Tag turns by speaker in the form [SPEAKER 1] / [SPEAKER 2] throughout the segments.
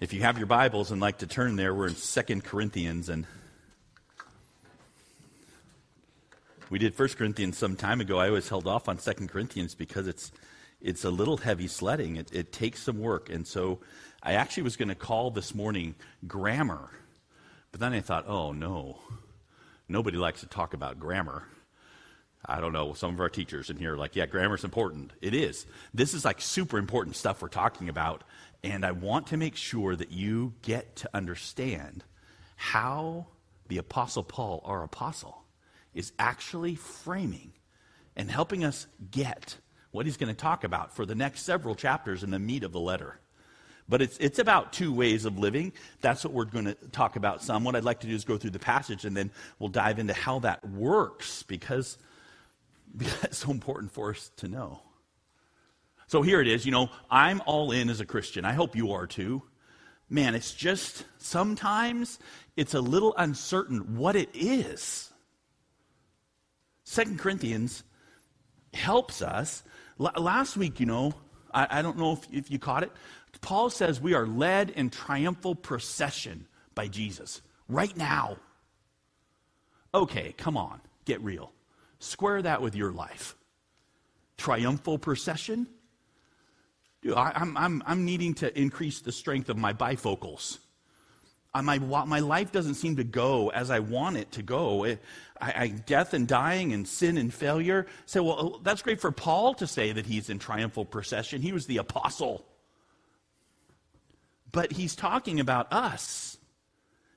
[SPEAKER 1] If you have your Bibles and like to turn there, we're in Second Corinthians and we did First Corinthians some time ago. I always held off on Second Corinthians because it's it's a little heavy sledding. It, it takes some work. And so I actually was going to call this morning grammar. But then I thought, oh no, nobody likes to talk about grammar. I don't know, some of our teachers in here are like, yeah, grammar's important. It is. This is like super important stuff we're talking about. And I want to make sure that you get to understand how the Apostle Paul, our apostle, is actually framing and helping us get what he's going to talk about for the next several chapters in the meat of the letter. But it's, it's about two ways of living. That's what we're going to talk about some. What I'd like to do is go through the passage and then we'll dive into how that works because, because it's so important for us to know. So here it is. You know, I'm all in as a Christian. I hope you are too. Man, it's just sometimes it's a little uncertain what it is. Second Corinthians helps us. L- last week, you know, I, I don't know if, if you caught it. Paul says we are led in triumphal procession by Jesus right now. Okay, come on, get real. Square that with your life. Triumphal procession? Dude, I, am I'm, I'm, needing to increase the strength of my bifocals. Uh, my, my life doesn't seem to go as I want it to go. It, I, I, death and dying and sin and failure. Say, well, oh, that's great for Paul to say that he's in triumphal procession. He was the apostle. But he's talking about us.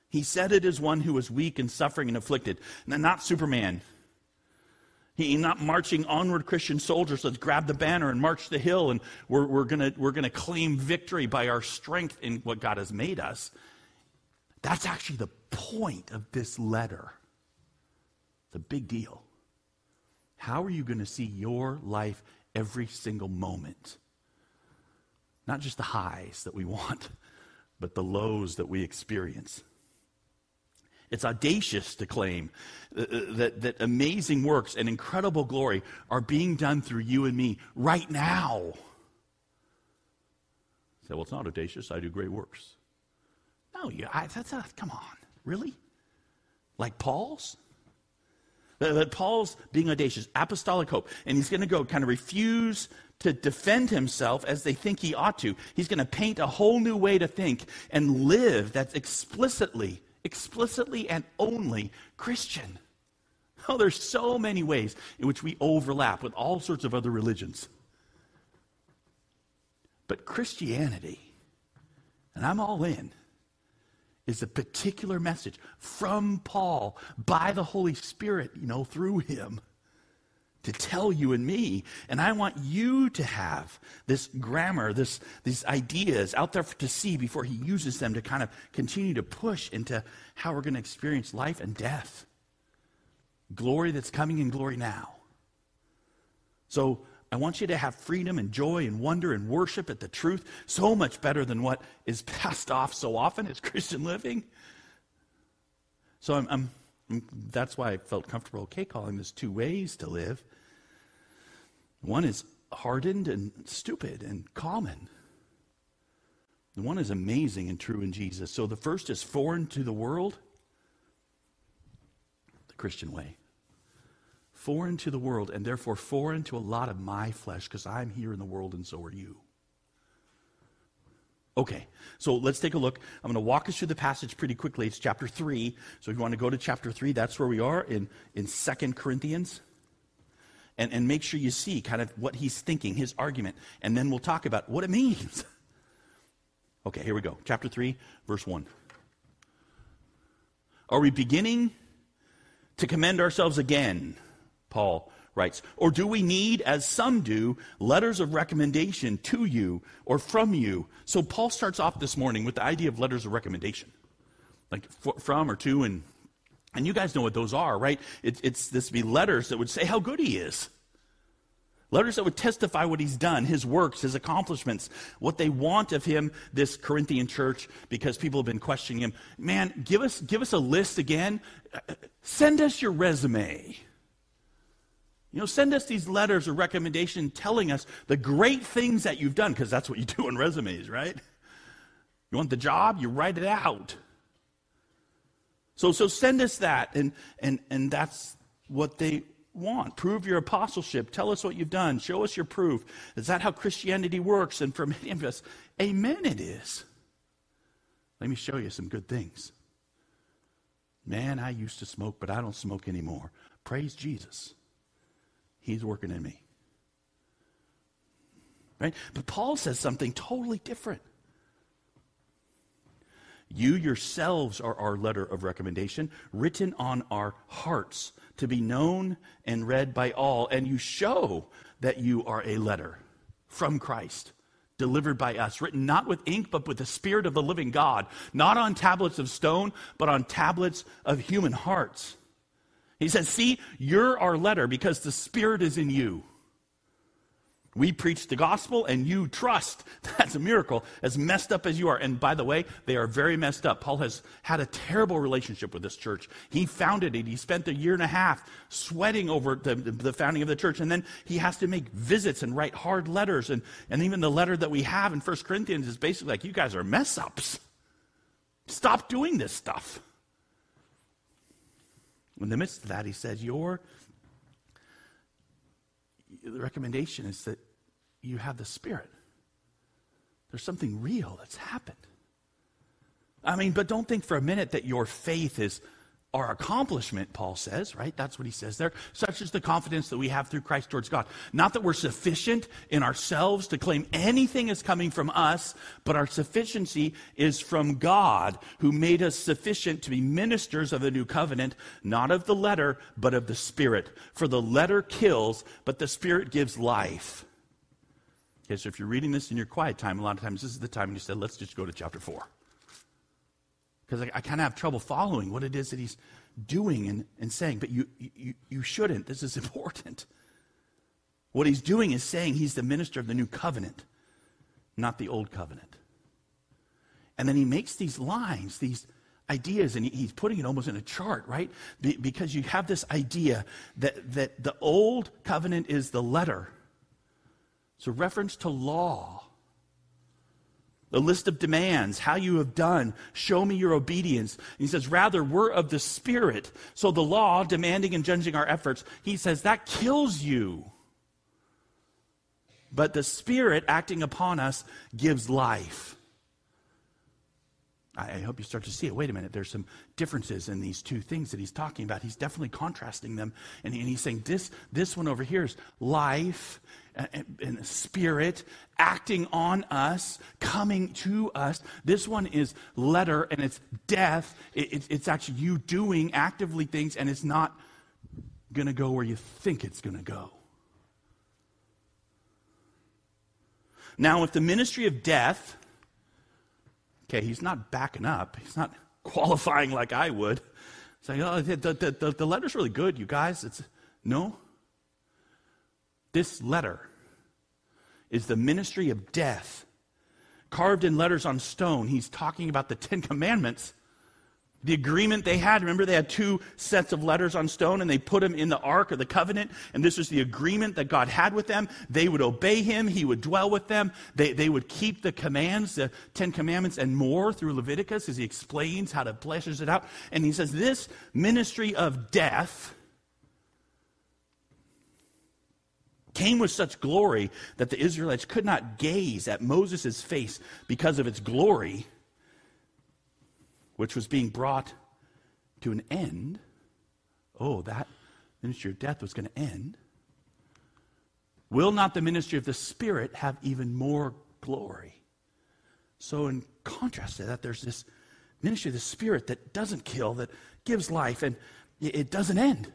[SPEAKER 1] He said it as one who was weak and suffering and afflicted. Not Superman. He not marching onward Christian soldiers. Let's grab the banner and march the hill, and we're, we're going we're gonna claim victory by our strength in what God has made us. That's actually the point of this letter. It's a big deal. How are you going to see your life every single moment? Not just the highs that we want, but the lows that we experience. It's audacious to claim uh, uh, that, that amazing works and incredible glory are being done through you and me right now. Say, well, it's not audacious. I do great works. No, you, I, that's a, come on, really? Like Paul's? That Paul's being audacious, apostolic hope, and he's going to go kind of refuse to defend himself as they think he ought to. He's going to paint a whole new way to think and live that's explicitly explicitly and only Christian. Oh, there's so many ways in which we overlap with all sorts of other religions. But Christianity, and I'm all in, is a particular message from Paul by the Holy Spirit, you know, through him to tell you and me. And I want you to have this grammar, this, these ideas out there to see before he uses them to kind of continue to push into how we're going to experience life and death. Glory that's coming in glory now. So I want you to have freedom and joy and wonder and worship at the truth so much better than what is passed off so often as Christian living. So I'm, I'm that's why I felt comfortable, okay, calling this two ways to live. One is hardened and stupid and common. The one is amazing and true in Jesus. So the first is foreign to the world, the Christian way. Foreign to the world, and therefore foreign to a lot of my flesh, because I'm here in the world and so are you. Okay, so let's take a look. I'm going to walk us through the passage pretty quickly. It's chapter 3. So if you want to go to chapter 3, that's where we are in, in 2 Corinthians and, and make sure you see kind of what he's thinking, his argument, and then we'll talk about what it means. okay, here we go. Chapter 3, verse 1. Are we beginning to commend ourselves again? Paul writes. Or do we need, as some do, letters of recommendation to you or from you? So Paul starts off this morning with the idea of letters of recommendation, like from or to, and and you guys know what those are, right? It, it's this be letters that would say how good he is. Letters that would testify what he's done, his works, his accomplishments, what they want of him, this Corinthian church, because people have been questioning him. Man, give us, give us a list again. Uh, uh, send us your resume. You know, send us these letters of recommendation telling us the great things that you've done, because that's what you do in resumes, right? You want the job? You write it out. So, so send us that. And, and, and that's what they want. Prove your apostleship. Tell us what you've done. Show us your proof. Is that how Christianity works? And for many of us, amen, it is. Let me show you some good things. Man, I used to smoke, but I don't smoke anymore. Praise Jesus. He's working in me. Right? But Paul says something totally different. You yourselves are our letter of recommendation, written on our hearts, to be known and read by all. And you show that you are a letter from Christ, delivered by us, written not with ink, but with the Spirit of the living God, not on tablets of stone, but on tablets of human hearts. He says, See, you're our letter because the Spirit is in you. We preach the gospel and you trust. That's a miracle, as messed up as you are. And by the way, they are very messed up. Paul has had a terrible relationship with this church. He founded it. He spent a year and a half sweating over the, the founding of the church. And then he has to make visits and write hard letters. And, and even the letter that we have in 1 Corinthians is basically like, you guys are mess ups. Stop doing this stuff. In the midst of that, he says, Your the recommendation is that you have the Spirit. There's something real that's happened. I mean, but don't think for a minute that your faith is our accomplishment, Paul says, right? That's what he says there. Such is the confidence that we have through Christ towards God. Not that we're sufficient in ourselves to claim anything is coming from us, but our sufficiency is from God, who made us sufficient to be ministers of the new covenant, not of the letter, but of the Spirit. For the letter kills, but the Spirit gives life. Okay, so if you're reading this in your quiet time, a lot of times this is the time you said, let's just go to chapter 4 because I, I kind of have trouble following what it is that he's doing and, and saying. But you, you, you shouldn't. This is important. What he's doing is saying he's the minister of the new covenant, not the old covenant. And then he makes these lines, these ideas, and he's putting it almost in a chart, right? Be, because you have this idea that, that the old covenant is the letter. It's a reference to law a list of demands, how you have done, show me your obedience. And he says, rather, we're of the Spirit. So the law, demanding and judging our efforts, he says, that kills you. But the Spirit acting upon us gives life. I hope you start to see it. Wait a minute, there's some differences in these two things that he's talking about. He's definitely contrasting them. And, he's saying this, this one over here is life and, and spirit acting on us, coming to us. This one is letter and it's death. It, it, it's actually you doing actively things and it's not going to go where you think it's going to go. Now, if the ministry of death, Okay, he's not backing up. He's not qualifying like I would. Saying, oh, the, the, the, the letter's really good, you guys. It's no. This letter is the ministry of death, carved in letters on stone. He's talking about the Ten Commandments the agreement they had, remember they had two sets of letters on stone and they put them in the ark of the covenant. And this was the agreement that God had with them. They would obey him. He would dwell with them. They, they would keep the commands, the Ten Commandments and more through Leviticus as he explains how to fleshes it out. And he says this ministry of death came with such glory that the Israelites could not gaze at Moses' face because of its glory which was being brought to an end. Oh, that ministry of death was going to end. Will not the ministry of the Spirit have even more glory? So, in contrast to that, there's this ministry of the Spirit that doesn't kill, that gives life, and it doesn't end.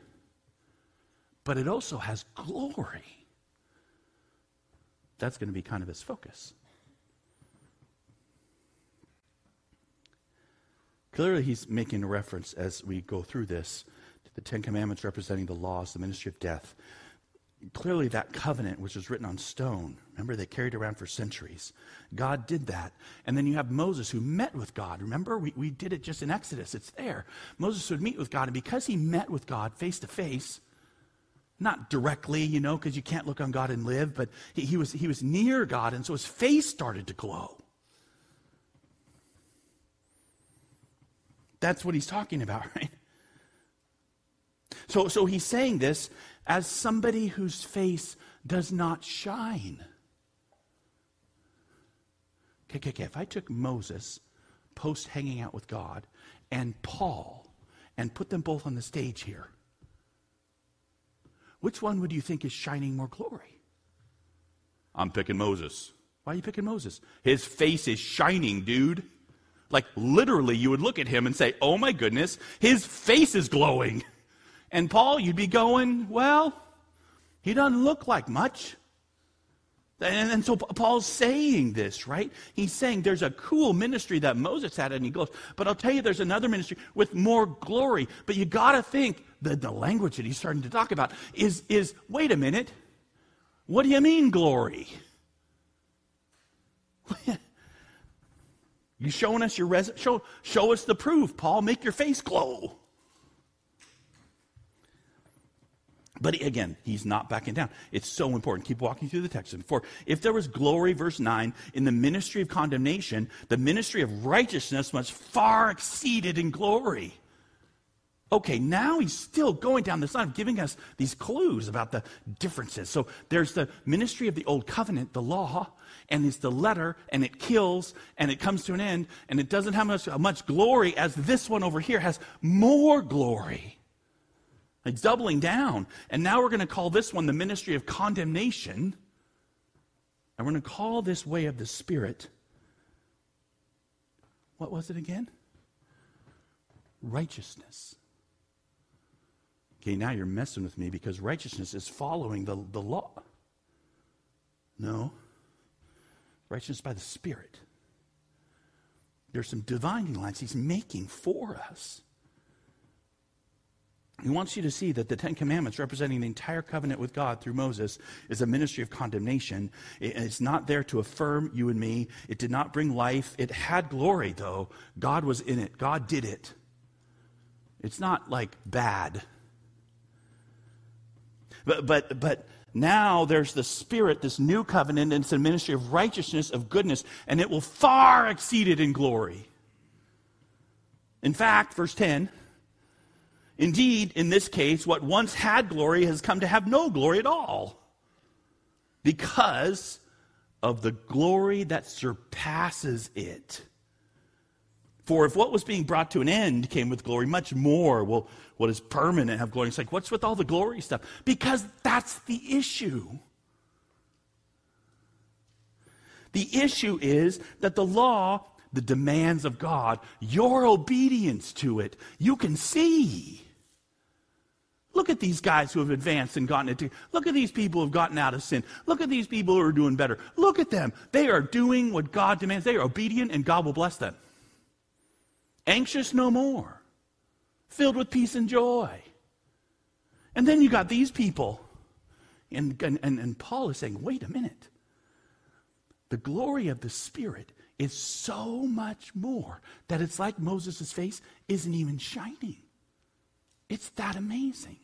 [SPEAKER 1] But it also has glory. That's going to be kind of his focus. Clearly, he's making a reference as we go through this to the Ten Commandments representing the laws, the ministry of death. Clearly, that covenant, which was written on stone, remember they carried around for centuries. God did that. And then you have Moses who met with God. Remember, we, we did it just in Exodus, it's there. Moses would meet with God, and because he met with God face to face, not directly, you know, because you can't look on God and live, but he, he, was, he was near God, and so his face started to glow. That's what he's talking about, right? So, so he's saying this as somebody whose face does not shine. Okay, okay, okay. If I took Moses post hanging out with God and Paul and put them both on the stage here, which one would you think is shining more glory? I'm picking Moses. Why are you picking Moses? His face is shining, dude. Like literally, you would look at him and say, Oh my goodness, his face is glowing. And Paul, you'd be going, Well, he doesn't look like much. And, and so Paul's saying this, right? He's saying there's a cool ministry that Moses had, and he goes, but I'll tell you there's another ministry with more glory. But you got to think that the language that he's starting to talk about is, is wait a minute, what do you mean glory? you showing us your res- show, show us the proof, Paul. Make your face glow. But again, he's not backing down. It's so important. Keep walking through the text. And For if there was glory, verse 9, in the ministry of condemnation, the ministry of righteousness must far exceed it in glory. Okay, now he's still going down this line of giving us these clues about the differences. So there's the ministry of the old covenant, the law, and it's the letter, and it kills, and it comes to an end, and it doesn't have much, much glory as this one over here has more glory. Like doubling down. And now we're going to call this one the ministry of condemnation. And we're going to call this way of the Spirit. What was it again? Righteousness. Okay, now you're messing with me because righteousness is following the, the law. No. Righteousness by the Spirit. There's some divining lines he's making for us. He wants you to see that the Ten Commandments, representing the entire covenant with God through Moses, is a ministry of condemnation. It's not there to affirm you and me. It did not bring life. It had glory, though. God was in it, God did it. It's not like bad. But, but, but now there's the Spirit, this new covenant, and it's a ministry of righteousness, of goodness, and it will far exceed it in glory. In fact, verse 10 Indeed, in this case, what once had glory has come to have no glory at all because of the glory that surpasses it. For if what was being brought to an end came with glory, much more will what is permanent have glory. It's like, what's with all the glory stuff? Because that's the issue. The issue is that the law, the demands of God, your obedience to it, you can see. Look at these guys who have advanced and gotten it. Look at these people who have gotten out of sin. Look at these people who are doing better. Look at them. They are doing what God demands. They are obedient and God will bless them. Anxious no more. Filled with peace and joy. And then you got these people. And, and, and Paul is saying, wait a minute. The glory of the Spirit is so much more that it's like Moses' face isn't even shining. It's that amazing.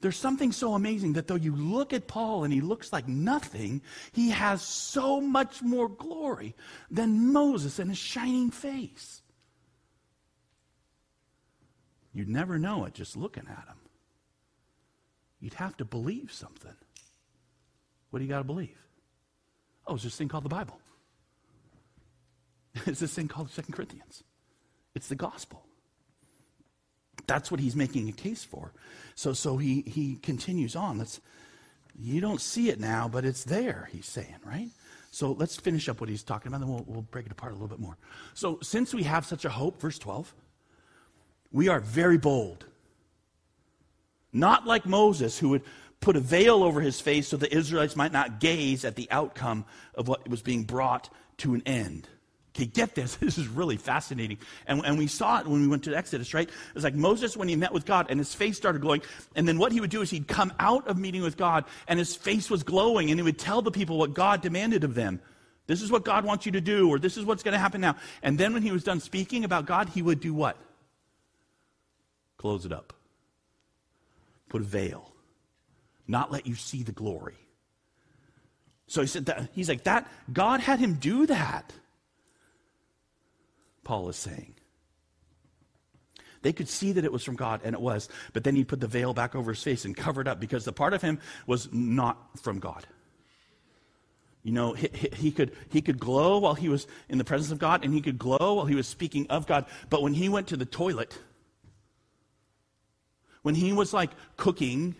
[SPEAKER 1] There's something so amazing that though you look at Paul and he looks like nothing, he has so much more glory than Moses and his shining face. You'd never know it just looking at him. You'd have to believe something. What do you got to believe? Oh, it's this thing called the Bible. It's this thing called Second Corinthians. It's the gospel. That's what he's making a case for. So, so he, he continues on. Let's, you don't see it now, but it's there, he's saying, right? So let's finish up what he's talking about, then we'll, we'll break it apart a little bit more. So, since we have such a hope, verse 12, we are very bold. Not like Moses, who would put a veil over his face so the Israelites might not gaze at the outcome of what was being brought to an end. Okay, get this. This is really fascinating. And, and we saw it when we went to Exodus, right? It was like Moses when he met with God and his face started glowing. And then what he would do is he'd come out of meeting with God and his face was glowing and he would tell the people what God demanded of them. This is what God wants you to do, or this is what's going to happen now. And then when he was done speaking about God, he would do what? Close it up. Put a veil. Not let you see the glory. So he said that, he's like, that God had him do that. Paul is saying. They could see that it was from God, and it was. But then he put the veil back over his face and covered up because the part of him was not from God. You know, he, he, could, he could glow while he was in the presence of God, and he could glow while he was speaking of God. But when he went to the toilet, when he was like cooking,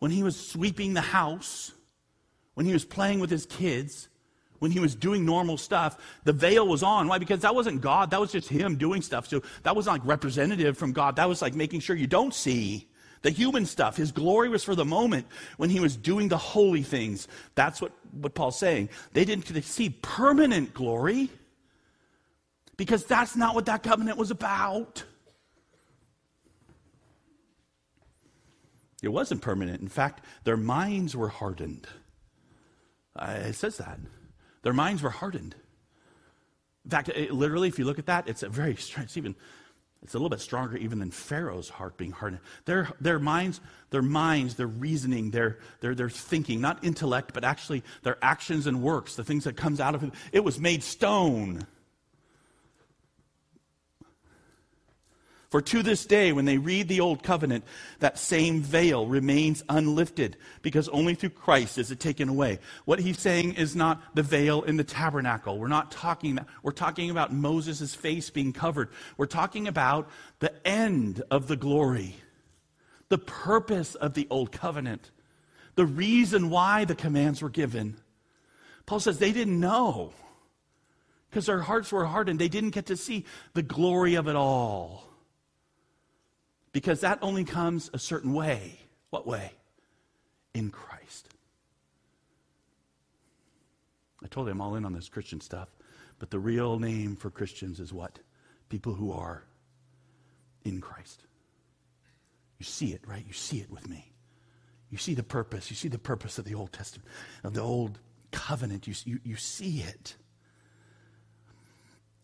[SPEAKER 1] when he was sweeping the house, when he was playing with his kids, when he was doing normal stuff, the veil was on. Why? Because that wasn't God. That was just him doing stuff. So that was like representative from God. That was like making sure you don't see the human stuff. His glory was for the moment when he was doing the holy things. That's what, what Paul's saying. They didn't see permanent glory because that's not what that covenant was about. It wasn't permanent. In fact, their minds were hardened. Uh, it says that. Their minds were hardened. In fact, it, literally, if you look at that, it's a very strange, even it's a little bit stronger even than Pharaoh's heart being hardened. Their, their minds, their minds, their reasoning, their, their, their thinking, not intellect, but actually their actions and works, the things that comes out of it, it was made stone. For to this day, when they read the Old Covenant, that same veil remains unlifted because only through Christ is it taken away. What he's saying is not the veil in the tabernacle. We're not talking, we're talking about Moses' face being covered. We're talking about the end of the glory, the purpose of the Old Covenant, the reason why the commands were given. Paul says they didn't know because their hearts were hardened. They didn't get to see the glory of it all. Because that only comes a certain way. What way? In Christ. I told you I'm all in on this Christian stuff, but the real name for Christians is what? People who are in Christ. You see it, right? You see it with me. You see the purpose. You see the purpose of the Old Testament, of the Old Covenant. You, you, you see it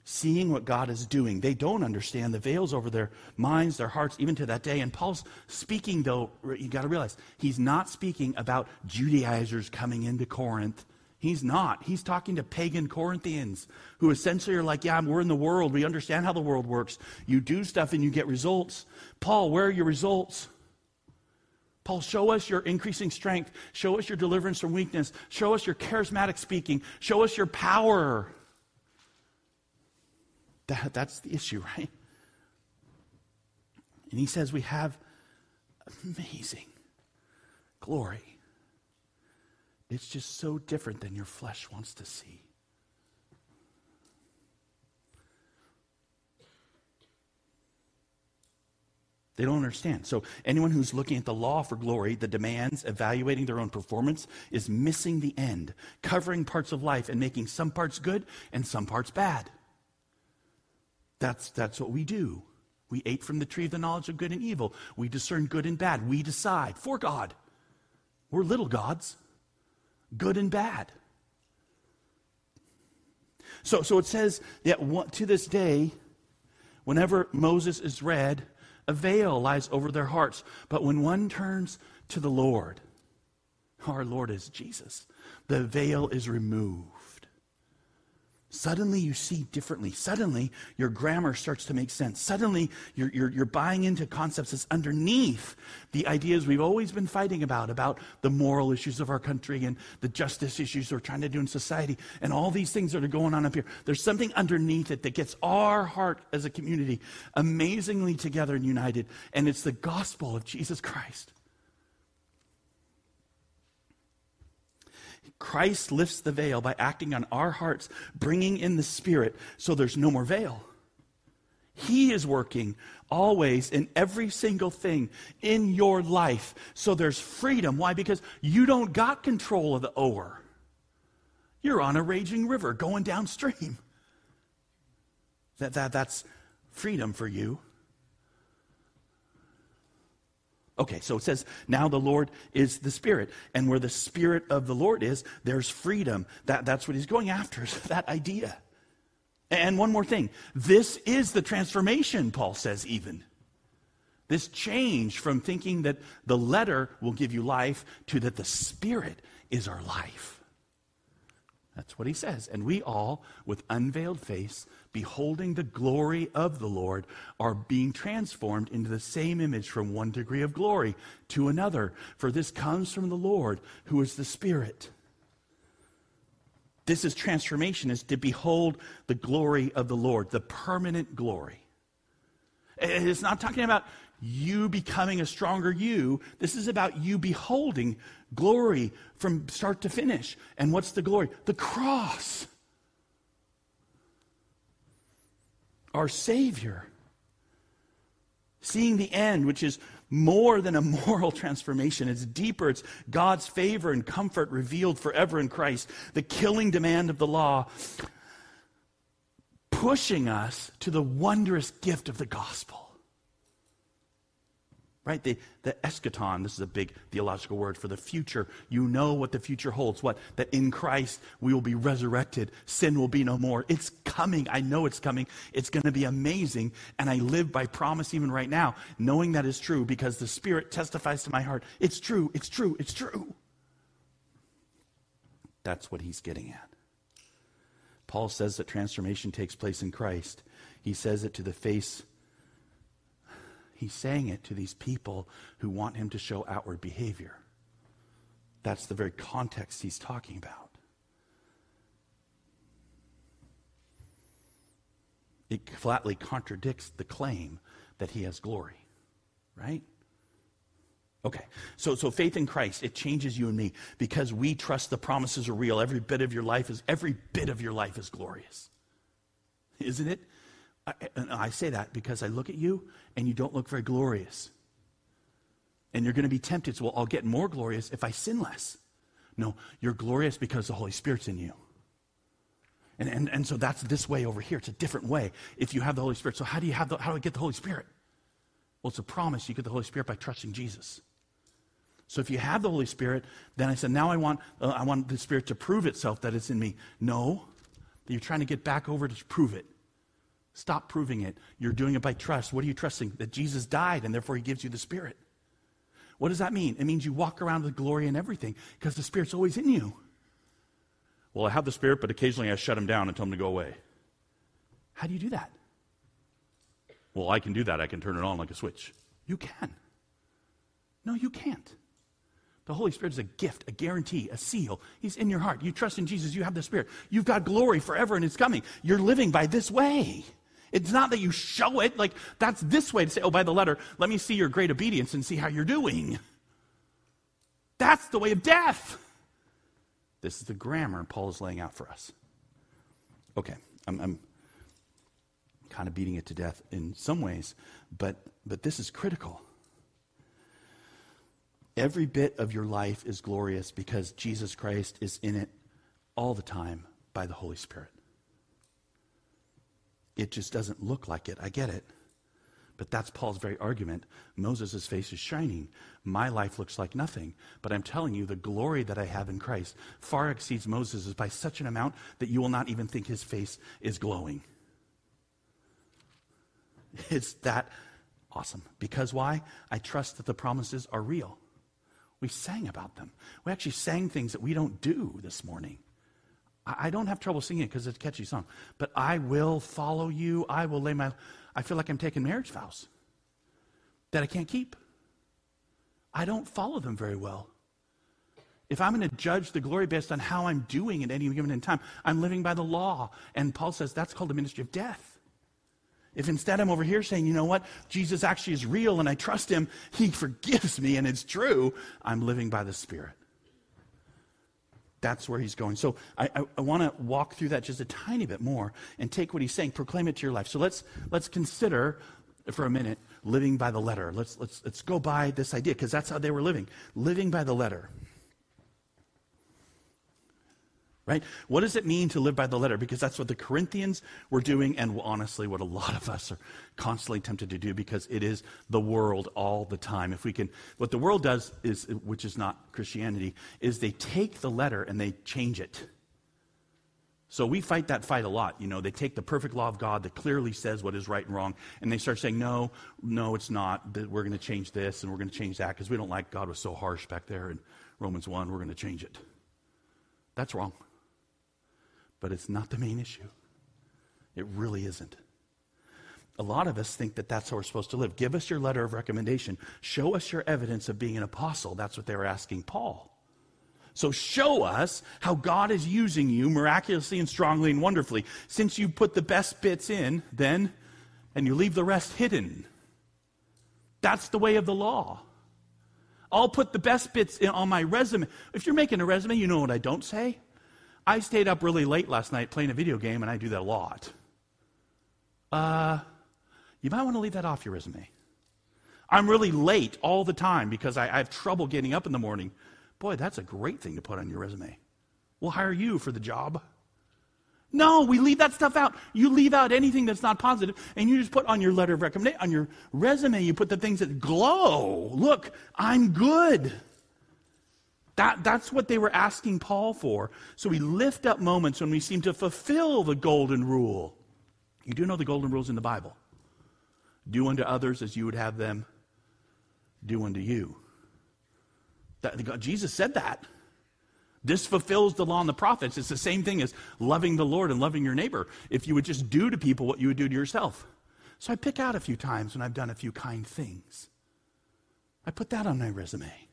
[SPEAKER 1] seeing what God is doing. They don't understand. The veils over their minds, their hearts, even to that day. And Paul's speaking, though, you got to realize, he's not speaking about Judaizers coming into Corinth. He's not. He's talking to pagan Corinthians who essentially are like, yeah, we're in the world. We understand how the world works. You do stuff and you get results. Paul, where are your results? Paul, show us your increasing strength. Show us your deliverance from weakness. Show us your charismatic speaking. Show us your power. That, that's the issue, right? And he says we have amazing glory. It's just so different than your flesh wants to see. They don't understand. So, anyone who's looking at the law for glory, the demands, evaluating their own performance, is missing the end, covering parts of life and making some parts good and some parts bad. That's, that's what we do. We ate from the tree of the knowledge of good and evil. We discern good and bad. We decide for God. We're little gods, good and bad. So, so it says that to this day, whenever Moses is read, a veil lies over their hearts. But when one turns to the Lord, our Lord is Jesus, the veil is removed. Suddenly you see differently. Suddenly your grammar starts to make sense. Suddenly you're, you're, you're, buying into concepts that's underneath the ideas we've always been fighting about, about the moral issues of our country and the justice issues we're trying to do in society and all these things that are going on up here. There's something underneath it that gets our heart as a community amazingly together and united, and it's the gospel of Jesus Christ. Christ lifts the veil by acting on our hearts, bringing in the Spirit so there's no more veil. He is working always in every single thing in your life so there's freedom. Why? Because you don't got control of the oar. You're on a raging river going downstream. That, that, that's freedom for you. Okay, so it says, now the Lord is the Spirit. And where the Spirit of the Lord is, there's freedom. That, that's what he's going after, is that idea. And one more thing this is the transformation, Paul says, even. This change from thinking that the letter will give you life to that the Spirit is our life. That's what he says. And we all, with unveiled face, beholding the glory of the Lord, are being transformed into the same image from one degree of glory to another. For this comes from the Lord, who is the Spirit. This is transformation, is to behold the glory of the Lord, the permanent glory. It's not talking about you becoming a stronger you. This is about you beholding glory from start to finish. And what's the glory? The cross. Our Savior. Seeing the end, which is more than a moral transformation. It's deeper. It's God's favor and comfort revealed forever in Christ. The killing demand of the law pushing us to the wondrous gift of the gospel right? The, the eschaton, this is a big theological word for the future. You know what the future holds. What? That in Christ we will be resurrected. Sin will be no more. It's coming. I know it's coming. It's going to be amazing. And I live by promise even right now, knowing that is true because the Spirit testifies to my heart. It's true. It's true. It's true. That's what he's getting at. Paul says that transformation takes place in Christ. He says it to the face He's saying it to these people who want him to show outward behavior. That's the very context he's talking about. It flatly contradicts the claim that he has glory, right? Okay, so, so faith in Christ, it changes you and me because we trust the promises are real. Every bit of your life is, every bit of your life is glorious. Isn't it? I, I say that because I look at you and you don't look very glorious. And you're going to be tempted, so well, I'll get more glorious if I sin less. No, you're glorious because the Holy Spirit's in you. And, and, and so that's this way over here. It's a different way if you have the Holy Spirit. So how do you have the, how do I get the Holy Spirit? Well, it's a promise. You get the Holy Spirit by trusting Jesus. So if you have the Holy Spirit, then I said, now I want, uh, I want the Spirit to prove itself that it's in me. No, you're trying to get back over to prove it. Stop proving it. You're doing it by trust. What are you trusting? That Jesus died and therefore he gives you the Spirit. What does that mean? It means you walk around with glory and everything because the Spirit's always in you. Well, I have the Spirit, but occasionally I shut him down and tell him to go away. How do you do that? Well, I can do that. I can turn it on like a switch. You can. No, you can't. The Holy Spirit is a gift, a guarantee, a seal. He's in your heart. You trust in Jesus, you have the Spirit. You've got glory forever and it's coming. You're living by this way. It's not that you show it, like that's this way to say, oh, by the letter, let me see your great obedience and see how you're doing. That's the way of death. This is the grammar Paul is laying out for us. Okay, I'm, I'm kind of beating it to death in some ways, but, but this is critical. Every bit of your life is glorious because Jesus Christ is in it all the time by the Holy Spirit. It just doesn't look like it. I get it. But that's Paul's very argument. Moses' face is shining. My life looks like nothing. But I'm telling you, the glory that I have in Christ far exceeds Moses' by such an amount that you will not even think his face is glowing. It's that awesome. Because why? I trust that the promises are real. We sang about them. We actually sang things that we don't do this morning. I, don't have trouble singing it because it's a catchy song. But I will follow you. I will lay my. I feel like I'm taking marriage vows that I can't keep. I don't follow them very well. If I'm going to judge the glory based on how I'm doing at any given time, I'm living by the law. And Paul says that's called the ministry of death. If instead I'm over here saying, you know what, Jesus actually is real and I trust him, he forgives me and it's true, I'm living by the Spirit. That's where he's going. So I, I, I want to walk through that just a tiny bit more and take what he's saying, proclaim it to your life. So let's, let's consider for a minute living by the letter. Let's, let's, let's go by this idea because that's how they were living, living by the letter right? What does it mean to live by the letter? Because that's what the Corinthians were doing, and honestly, what a lot of us are constantly tempted to do because it is the world all the time. If we can, what the world does is, which is not Christianity, is they take the letter and they change it. So we fight that fight a lot. You know, they take the perfect law of God that clearly says what is right and wrong, and they start saying, no, no, it's not. We're going to change this and we're going to change that because we don't like God was so harsh back there in Romans 1. We're going to change it. That's wrong. But it's not the main issue. It really isn't. A lot of us think that that's how we're supposed to live. Give us your letter of recommendation. Show us your evidence of being an apostle. That's what they were asking Paul. So show us how God is using you miraculously and strongly and wonderfully. Since you put the best bits in, then, and you leave the rest hidden. That's the way of the law. I'll put the best bits in, on my resume. If you're making a resume, you know what I don't say. I stayed up really late last night playing a video game, and I do that a lot. Uh, you might want to leave that off your resume. I'm really late all the time because I, I have trouble getting up in the morning. Boy, that's a great thing to put on your resume. We'll hire you for the job. No, we leave that stuff out. You leave out anything that's not positive, and you just put on your letter of recommendation, on your resume, you put the things that glow. Look, I'm good. That, that's what they were asking Paul for. So we lift up moments when we seem to fulfill the golden rule. You do know the golden rules in the Bible. Do unto others as you would have them do unto you. That, Jesus said that. This fulfills the law and the prophets. It's the same thing as loving the Lord and loving your neighbor. If you would just do to people what you would do to yourself. So I pick out a few times when I've done a few kind things. I put that on my resume.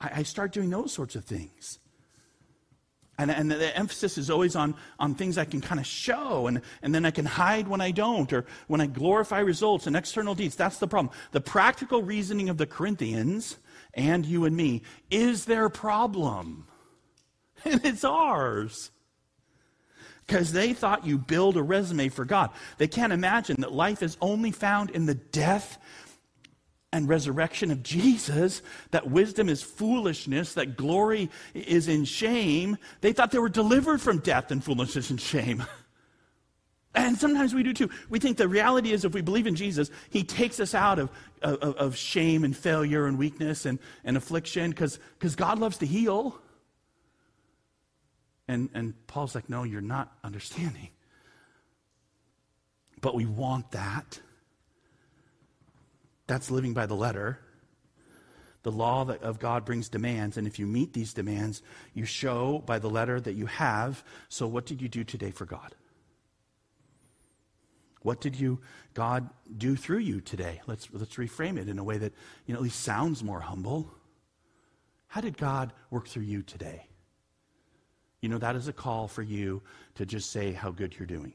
[SPEAKER 1] I, I start doing those sorts of things. And, and the emphasis is always on, on things I can kind of show, and, and then I can hide when I don't, or when I glorify results and external deeds. That's the problem. The practical reasoning of the Corinthians and you and me is their problem. And it's ours. Because they thought you build a resume for God. They can't imagine that life is only found in the death and resurrection of Jesus, that wisdom is foolishness, that glory is in shame. They thought they were delivered from death and foolishness and shame. And sometimes we do too. We think the reality is if we believe in Jesus, he takes us out of, of, of shame and failure and weakness and, and affliction because God loves to heal. And, and Paul's like, no, you're not understanding. But we want that. That's living by the letter. The law of God brings demands, and if you meet these demands, you show by the letter that you have. So, what did you do today for God? What did you, God, do through you today? Let's, let's reframe it in a way that you know, at least sounds more humble. How did God work through you today? You know, that is a call for you to just say how good you're doing.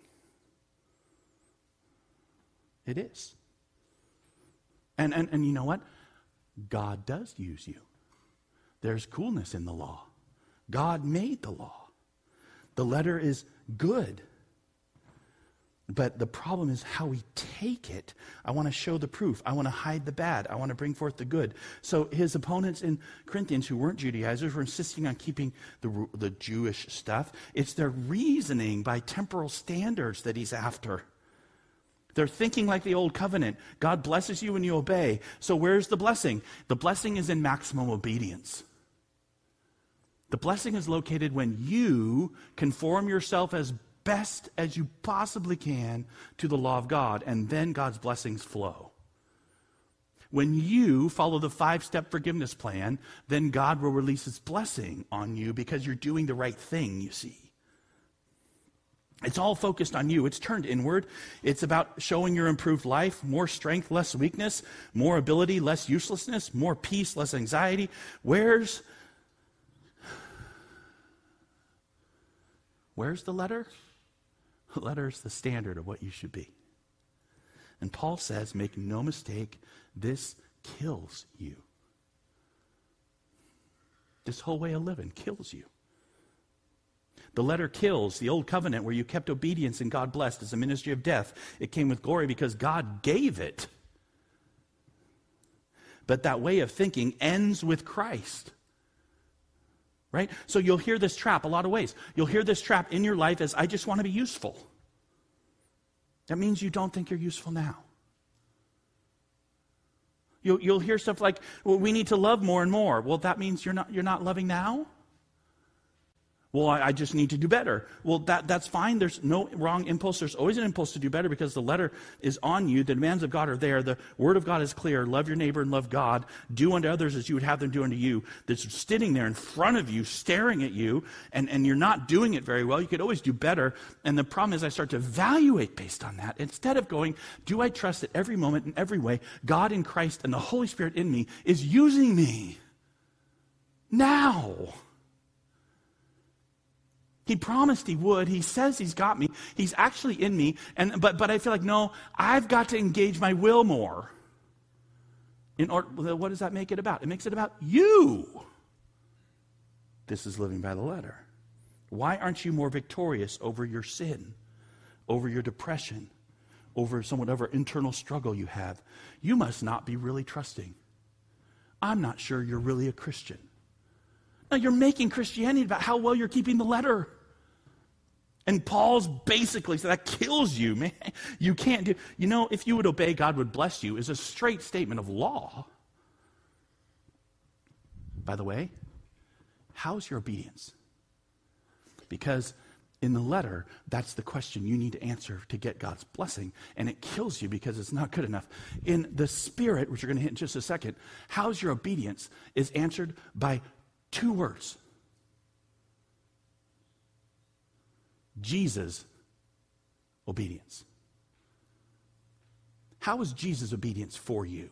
[SPEAKER 1] It is. And, and, and you know what? God does use you. There's coolness in the law. God made the law. The letter is good. But the problem is how we take it. I want to show the proof. I want to hide the bad. I want to bring forth the good. So his opponents in Corinthians, who weren't Judaizers, were insisting on keeping the, the Jewish stuff. It's their reasoning by temporal standards that he's after. They're thinking like the old covenant. God blesses you when you obey. So where's the blessing? The blessing is in maximum obedience. The blessing is located when you conform yourself as best as you possibly can to the law of God, and then God's blessings flow. When you follow the five step forgiveness plan, then God will release his blessing on you because you're doing the right thing, you see. It's all focused on you. It's turned inward. It's about showing your improved life, more strength, less weakness, more ability, less uselessness, more peace, less anxiety. Where's Where's the letter? The letter is the standard of what you should be. And Paul says, make no mistake, this kills you. This whole way of living kills you. The letter kills. The old covenant where you kept obedience and God blessed as a ministry of death. It came with glory because God gave it. But that way of thinking ends with Christ. Right? So you'll hear this trap a lot of ways. You'll hear this trap in your life as I just want to be useful. That means you don't think you're useful now. You'll, you'll hear stuff like, well, we need to love more and more. Well, that means you're not, you're not loving now? Well, I, I, just need to do better. Well, that, that's fine. There's no wrong impulse. There's always an impulse to do better because the letter is on you. The demands of God are there. The word of God is clear. Love your neighbor and love God. Do unto others as you would have them do unto you. That's sitting there in front of you, staring at you, and, and you're not doing it very well. You could always do better. And the problem is, I start to evaluate based on that instead of going, Do I trust that every moment in every way, God in Christ and the Holy Spirit in me is using me now? He promised he would. He says he's got me. He's actually in me. And, but, but I feel like, no, I've got to engage my will more. In order, what does that make it about? It makes it about you. This is living by the letter. Why aren't you more victorious over your sin, over your depression, over some whatever internal struggle you have? You must not be really trusting. I'm not sure you're really a Christian. You're making Christianity about how well you're keeping the letter. And Paul's basically so that kills you, man. You can't do, you know, if you would obey, God would bless you, is a straight statement of law. By the way, how's your obedience? Because in the letter, that's the question you need to answer to get God's blessing. And it kills you because it's not good enough. In the spirit, which you're going to hit in just a second, how's your obedience is answered by Two words Jesus' obedience. How was Jesus' obedience for you?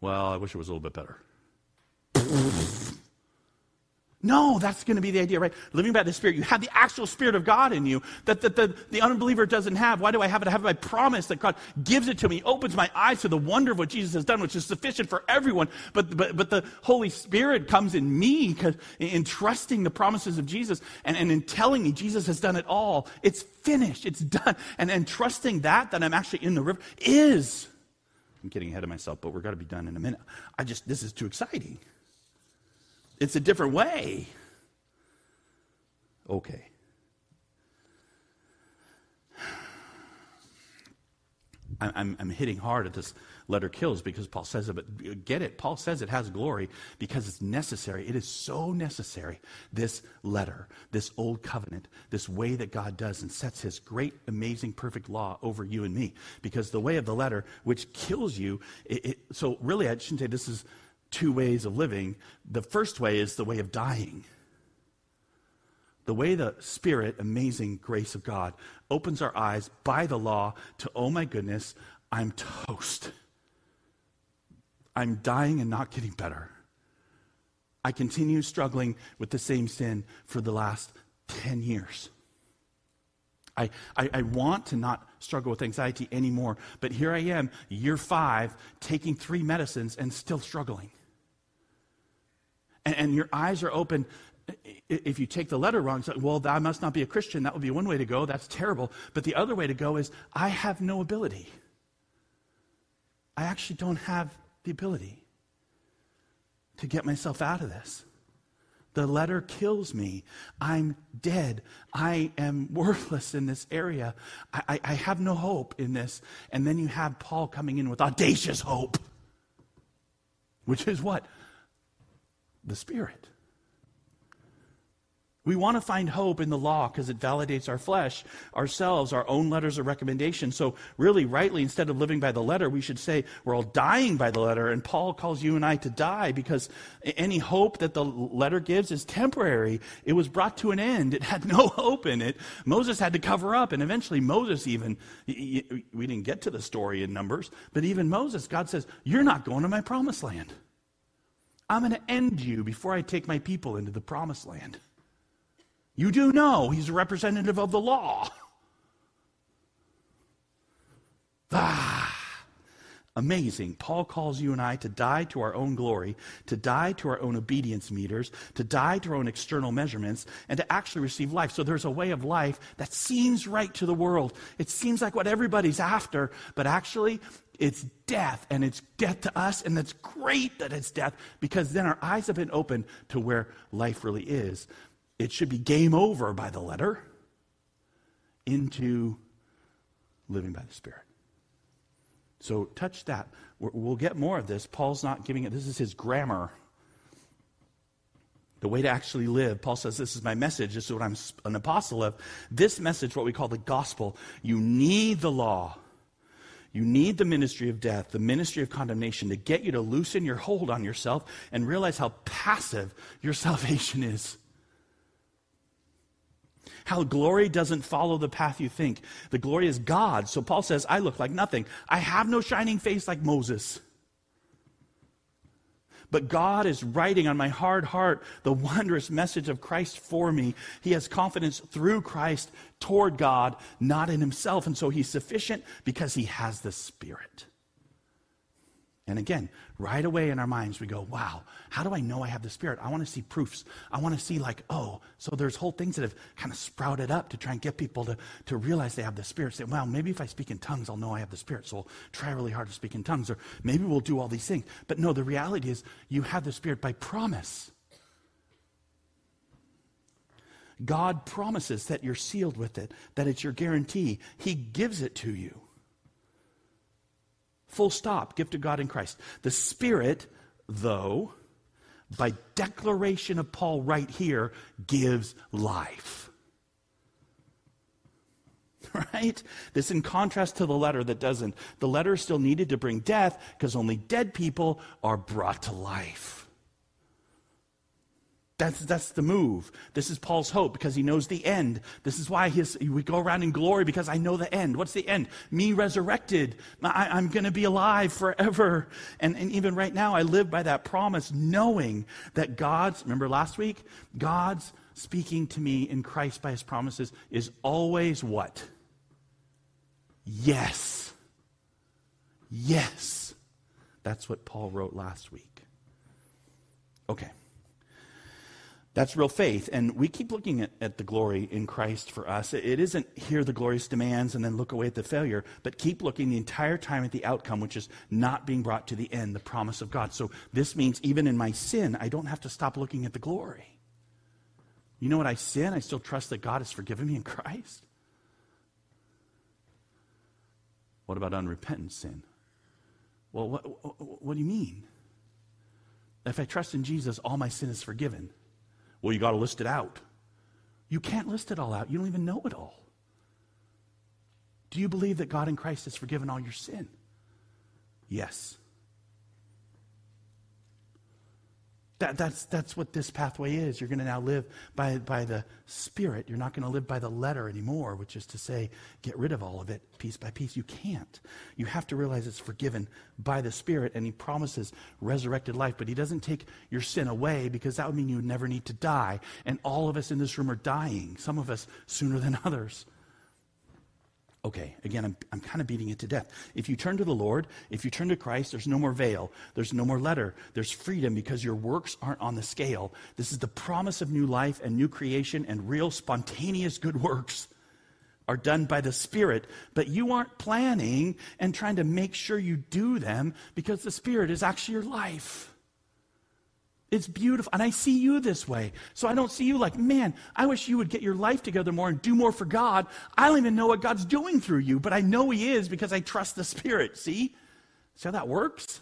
[SPEAKER 1] Well, I wish it was a little bit better. No, that's going to be the idea, right? Living by the Spirit. You have the actual Spirit of God in you that, that the, the unbeliever doesn't have. Why do I have it? I have my promise that God gives it to me, opens my eyes to the wonder of what Jesus has done, which is sufficient for everyone. But, but, but the Holy Spirit comes in me in trusting the promises of Jesus and, and in telling me Jesus has done it all. It's finished. It's done. And, and trusting that, that I'm actually in the river, is. I'm getting ahead of myself, but we're going to be done in a minute. I just, this is too exciting. It's a different way. Okay. I'm, I'm, hitting hard at this letter kills because Paul says it, but get it. Paul says it has glory because it's necessary. It is so necessary, this letter, this old covenant, this way that God does and sets his great, amazing, perfect law over you and me. Because the way of the letter, which kills you, it, it, so really, I shouldn't say this is two ways of living. The first way is the way of dying. The way the Spirit, amazing grace of God, opens our eyes by the law to, oh my goodness, I'm toast. I'm dying and not getting better. I continue struggling with the same sin for the last 10 years. I, I, I, want to not struggle with anxiety anymore, but here I am, year five, taking three medicines and still struggling and, and your eyes are open if you take the letter wrong, like, well, I must not be a Christian. That would be one way to go. That's terrible. But the other way to go is, I have no ability. I actually don't have the ability to get myself out of this. The letter kills me. I'm dead. I am worthless in this area. I, I, I have no hope in this. And then you have Paul coming in with audacious hope, which is what? The Spirit. We want to find hope in the law because it validates our flesh, ourselves, our own letters of recommendation. So, really, rightly, instead of living by the letter, we should say we're all dying by the letter. And Paul calls you and I to die because any hope that the letter gives is temporary. It was brought to an end, it had no hope in it. Moses had to cover up, and eventually, Moses even, we didn't get to the story in Numbers, but even Moses, God says, You're not going to my promised land. I'm going to end you before I take my people into the promised land. You do know he's a representative of the law. Ah, amazing. Paul calls you and I to die to our own glory, to die to our own obedience meters, to die to our own external measurements, and to actually receive life. So there's a way of life that seems right to the world. It seems like what everybody's after, but actually, it's death, and it's death to us, and that's great that it's death because then our eyes have been opened to where life really is. It should be game over by the letter into living by the Spirit. So touch that. We'll get more of this. Paul's not giving it, this is his grammar. The way to actually live, Paul says, This is my message. This is what I'm an apostle of. This message, what we call the gospel, you need the law. You need the ministry of death, the ministry of condemnation to get you to loosen your hold on yourself and realize how passive your salvation is. How glory doesn't follow the path you think. The glory is God. So Paul says, I look like nothing. I have no shining face like Moses. But God is writing on my hard heart the wondrous message of Christ for me. He has confidence through Christ toward God, not in himself. And so he's sufficient because he has the Spirit. And again, right away in our minds, we go, wow, how do I know I have the Spirit? I want to see proofs. I want to see, like, oh, so there's whole things that have kind of sprouted up to try and get people to, to realize they have the Spirit. Say, well, maybe if I speak in tongues, I'll know I have the Spirit. So I'll try really hard to speak in tongues. Or maybe we'll do all these things. But no, the reality is you have the Spirit by promise. God promises that you're sealed with it, that it's your guarantee. He gives it to you. Full stop. Gift of God in Christ. The Spirit, though, by declaration of Paul right here, gives life. Right? This in contrast to the letter that doesn't. The letter still needed to bring death because only dead people are brought to life. That's, that's the move. This is Paul's hope because he knows the end. This is why his, we go around in glory because I know the end. What's the end? Me resurrected. I, am going to be alive forever. And, and even right now, I live by that promise, knowing that God's, remember last week? God's speaking to me in Christ by his promises is always what? Yes. Yes. That's what Paul wrote last week. Okay. That's real faith. And we keep looking at, at the glory in Christ for us. It, it isn't hear the glorious demands and then look away at the failure, but keep looking the entire time at the outcome, which is not being brought to the end, the promise of God. So this means even in my sin, I don't have to stop looking at the glory. You know what I sin? I still trust that God has forgiven me in Christ. What about unrepentant sin? Well, what, what, what do you mean? If I trust in Jesus, all my sin is forgiven. Well, you got to list it out. You can't list it all out. You don't even know it all. Do you believe that God in Christ has forgiven all your sin? Yes. That, that's, that's what this pathway is. You're going to now live by, by the Spirit. You're not going to live by the letter anymore, which is to say, get rid of all of it piece by piece. You can't. You have to realize it's forgiven by the Spirit, and He promises resurrected life. But He doesn't take your sin away because that would mean you would never need to die. And all of us in this room are dying, some of us sooner than others. Okay, again, I'm, I'm kind of beating it to death. If you turn to the Lord, if you turn to Christ, there's no more veil, there's no more letter, there's freedom because your works aren't on the scale. This is the promise of new life and new creation, and real spontaneous good works are done by the Spirit, but you aren't planning and trying to make sure you do them because the Spirit is actually your life. It's beautiful. And I see you this way. So I don't see you like, man, I wish you would get your life together more and do more for God. I don't even know what God's doing through you, but I know He is because I trust the Spirit. See? See how that works?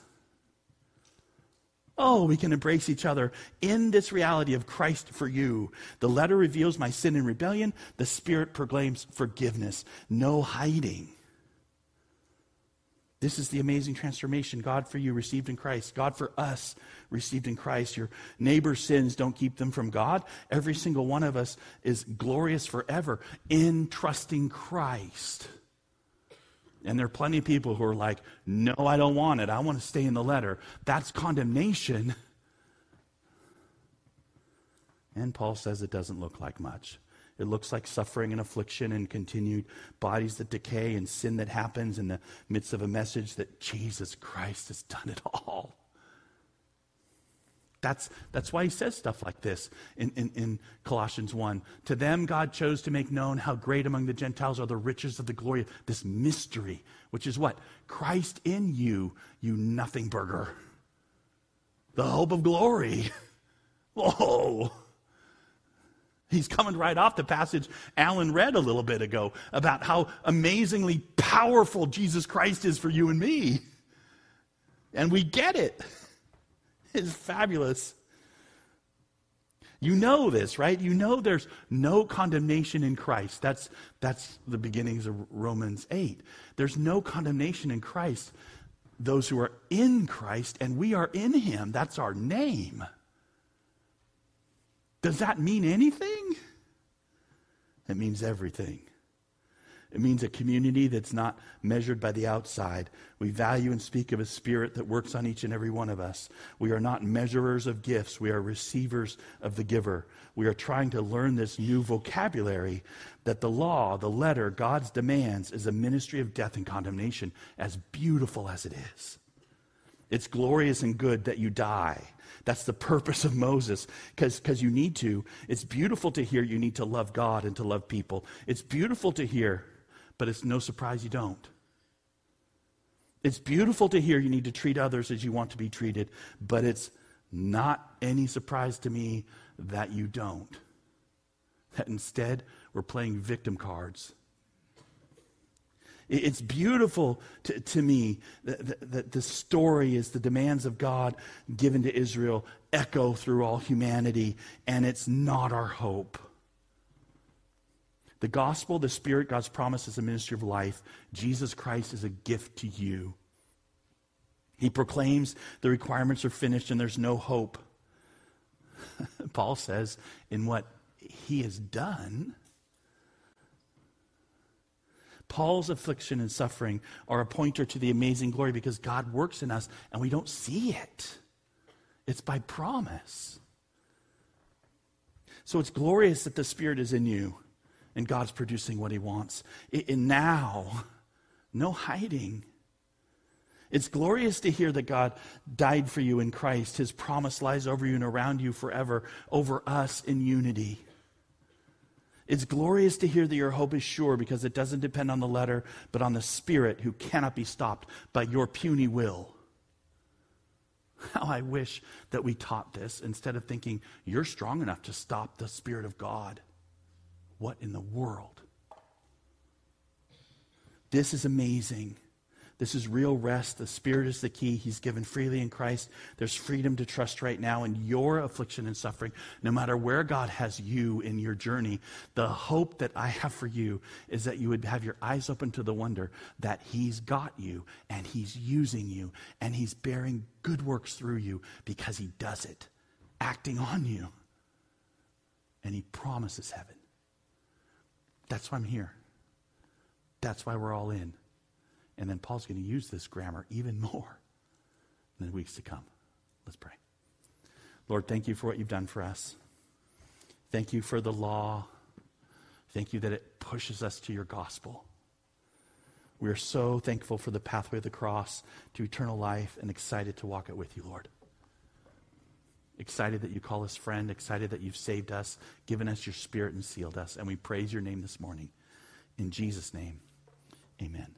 [SPEAKER 1] Oh, we can embrace each other in this reality of Christ for you. The letter reveals my sin and rebellion. The Spirit proclaims forgiveness. No hiding. This is the amazing transformation God for you received in Christ. God for us received in Christ. Your neighbor's sins don't keep them from God. Every single one of us is glorious forever in trusting Christ. And there are plenty of people who are like, no, I don't want it. I want to stay in the letter. That's condemnation. And Paul says it doesn't look like much. It looks like suffering and affliction and continued bodies that decay and sin that happens in the midst of a message that Jesus Christ has done it all. That's, that's why he says stuff like this in, in, in, Colossians 1. To them, God chose to make known how great among the Gentiles are the riches of the glory, of this mystery, which is what? Christ in you, you nothing burger. The hope of glory. Whoa. He's coming right off the passage Alan read a little bit ago about how amazingly powerful Jesus Christ is for you and me. And we get it. It's fabulous. You know this, right? You know there's no condemnation in Christ. That's, that's the beginnings of Romans 8. There's no condemnation in Christ. Those who are in Christ, and we are in Him. That's our name. Does that mean anything? It means everything. It means a community that's not measured by the outside. We value and speak of a spirit that works on each and every one of us. We are not measurers of gifts, we are receivers of the giver. We are trying to learn this new vocabulary that the law, the letter, God's demands is a ministry of death and condemnation, as beautiful as it is. It's glorious and good that you die. That's the purpose of Moses, because you need to. It's beautiful to hear you need to love God and to love people. It's beautiful to hear but it's no surprise you don't. It's beautiful to hear you need to treat others as you want to be treated, but it's not any surprise to me that you don't. That instead, we're playing victim cards. It's beautiful to, to me that, that the story is the demands of God given to Israel echo through all humanity, and it's not our hope. The gospel, the Spirit, God's promise is a ministry of life. Jesus Christ is a gift to you. He proclaims the requirements are finished and there's no hope. Paul says, in what he has done, Paul's affliction and suffering are a pointer to the amazing glory because God works in us and we don't see it. It's by promise. So it's glorious that the Spirit is in you and God's producing what He wants. And now, no hiding. It's glorious to hear that God died for you in Christ. His promise lies over you and around you forever, over us in unity. It's glorious to hear that your hope is sure because it doesn't depend on the letter, but on the Spirit who cannot be stopped by your puny will. How I wish that we taught this instead of thinking you're strong enough to stop the Spirit of God. What in the world? This is amazing. This is real rest. The Spirit is the key. He's given freely in Christ. There's freedom to trust right now in your affliction and suffering, no matter where God has you in your journey. The hope that I have for you is that you would have your eyes open to the wonder that He's got you and He's using you and He's bearing good works through you because He does it, acting on you. And He promises heaven. That's why I'm here. That's why we're all in. And then Paul's going to use this grammar even more in the weeks to come. Let's pray. Lord, thank you for what you've done for us. Thank you for the law. Thank you that it pushes us to your gospel. We are so thankful for the pathway of the cross to eternal life and excited to walk it with you, Lord. Excited that you call us friend, excited that you've saved us, given us your spirit, and sealed us. And we praise your name this morning. In Jesus' name, amen.